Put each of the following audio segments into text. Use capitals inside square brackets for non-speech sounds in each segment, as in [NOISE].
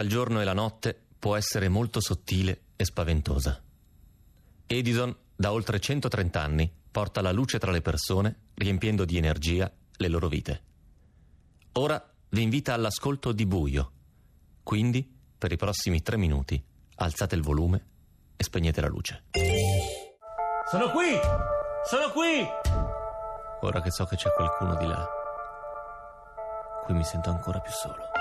al giorno e la notte può essere molto sottile e spaventosa. Edison, da oltre 130 anni, porta la luce tra le persone, riempiendo di energia le loro vite. Ora vi invita all'ascolto di buio. Quindi, per i prossimi tre minuti, alzate il volume e spegnete la luce. Sono qui! Sono qui! Ora che so che c'è qualcuno di là, qui mi sento ancora più solo.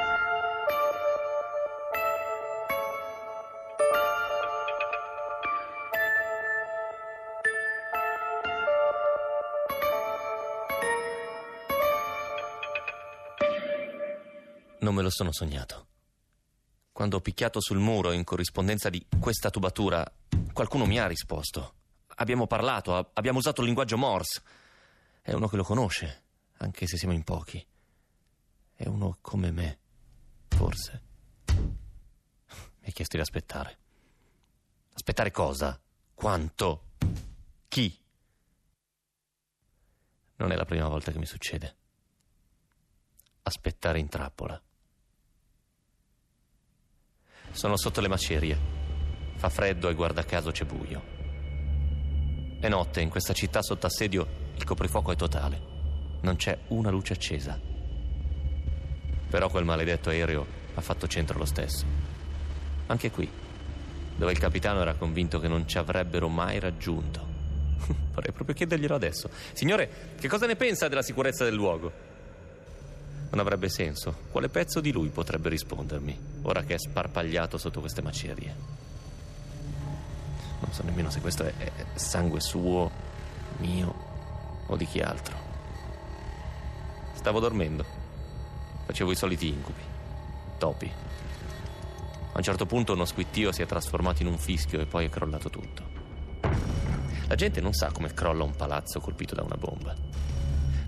Non me lo sono sognato. Quando ho picchiato sul muro in corrispondenza di questa tubatura, qualcuno mi ha risposto. Abbiamo parlato, abbiamo usato il linguaggio Morse. È uno che lo conosce, anche se siamo in pochi. È uno come me, forse. Mi ha chiesto di aspettare. Aspettare cosa? Quanto? Chi? Non è la prima volta che mi succede. Aspettare in trappola. Sono sotto le macerie. Fa freddo e guarda caso c'è buio. È notte, in questa città sotto assedio il coprifuoco è totale. Non c'è una luce accesa. Però quel maledetto aereo ha fatto centro lo stesso. Anche qui, dove il capitano era convinto che non ci avrebbero mai raggiunto. [LAUGHS] Vorrei proprio chiederglielo adesso. Signore, che cosa ne pensa della sicurezza del luogo? Non avrebbe senso. Quale pezzo di lui potrebbe rispondermi, ora che è sparpagliato sotto queste macerie? Non so nemmeno se questo è, sangue suo, mio o di chi altro. Stavo dormendo. Facevo i soliti incubi. Topi. A un certo punto uno squittio si è trasformato in un fischio e poi è crollato tutto. La gente non sa come crolla un palazzo colpito da una bomba.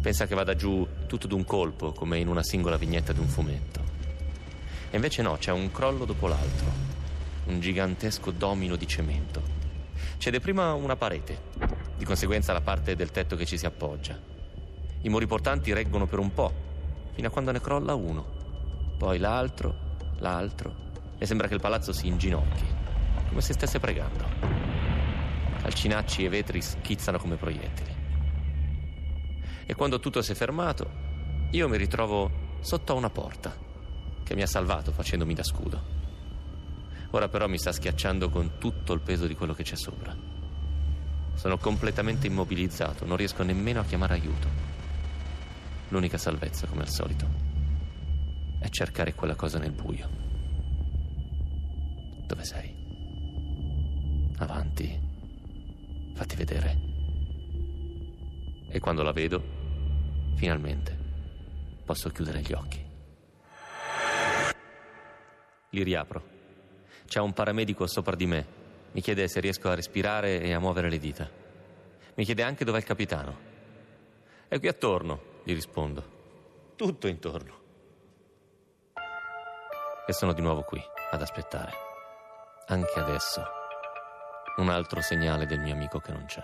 Pensa che vada giù tutto d'un colpo, come in una singola vignetta di un fumetto. E invece no, c'è un crollo dopo l'altro. Un gigantesco domino di cemento. Cede prima una parete, di conseguenza la parte del tetto che ci si appoggia. I muri portanti reggono per un po', fino a quando ne crolla uno. Poi l'altro, l'altro, e sembra che il palazzo si inginocchi, come se stesse pregando. Calcinacci e vetri schizzano come proiettili. E quando tutto si è fermato, io mi ritrovo sotto a una porta che mi ha salvato facendomi da scudo. Ora però mi sta schiacciando con tutto il peso di quello che c'è sopra. Sono completamente immobilizzato, non riesco nemmeno a chiamare aiuto. L'unica salvezza, come al solito, è cercare quella cosa nel buio. Dove sei? Avanti. Fatti vedere. E quando la vedo, finalmente, posso chiudere gli occhi. Li riapro. C'è un paramedico sopra di me. Mi chiede se riesco a respirare e a muovere le dita. Mi chiede anche dov'è il capitano. È qui attorno, gli rispondo. Tutto intorno. E sono di nuovo qui, ad aspettare. Anche adesso. Un altro segnale del mio amico che non c'è.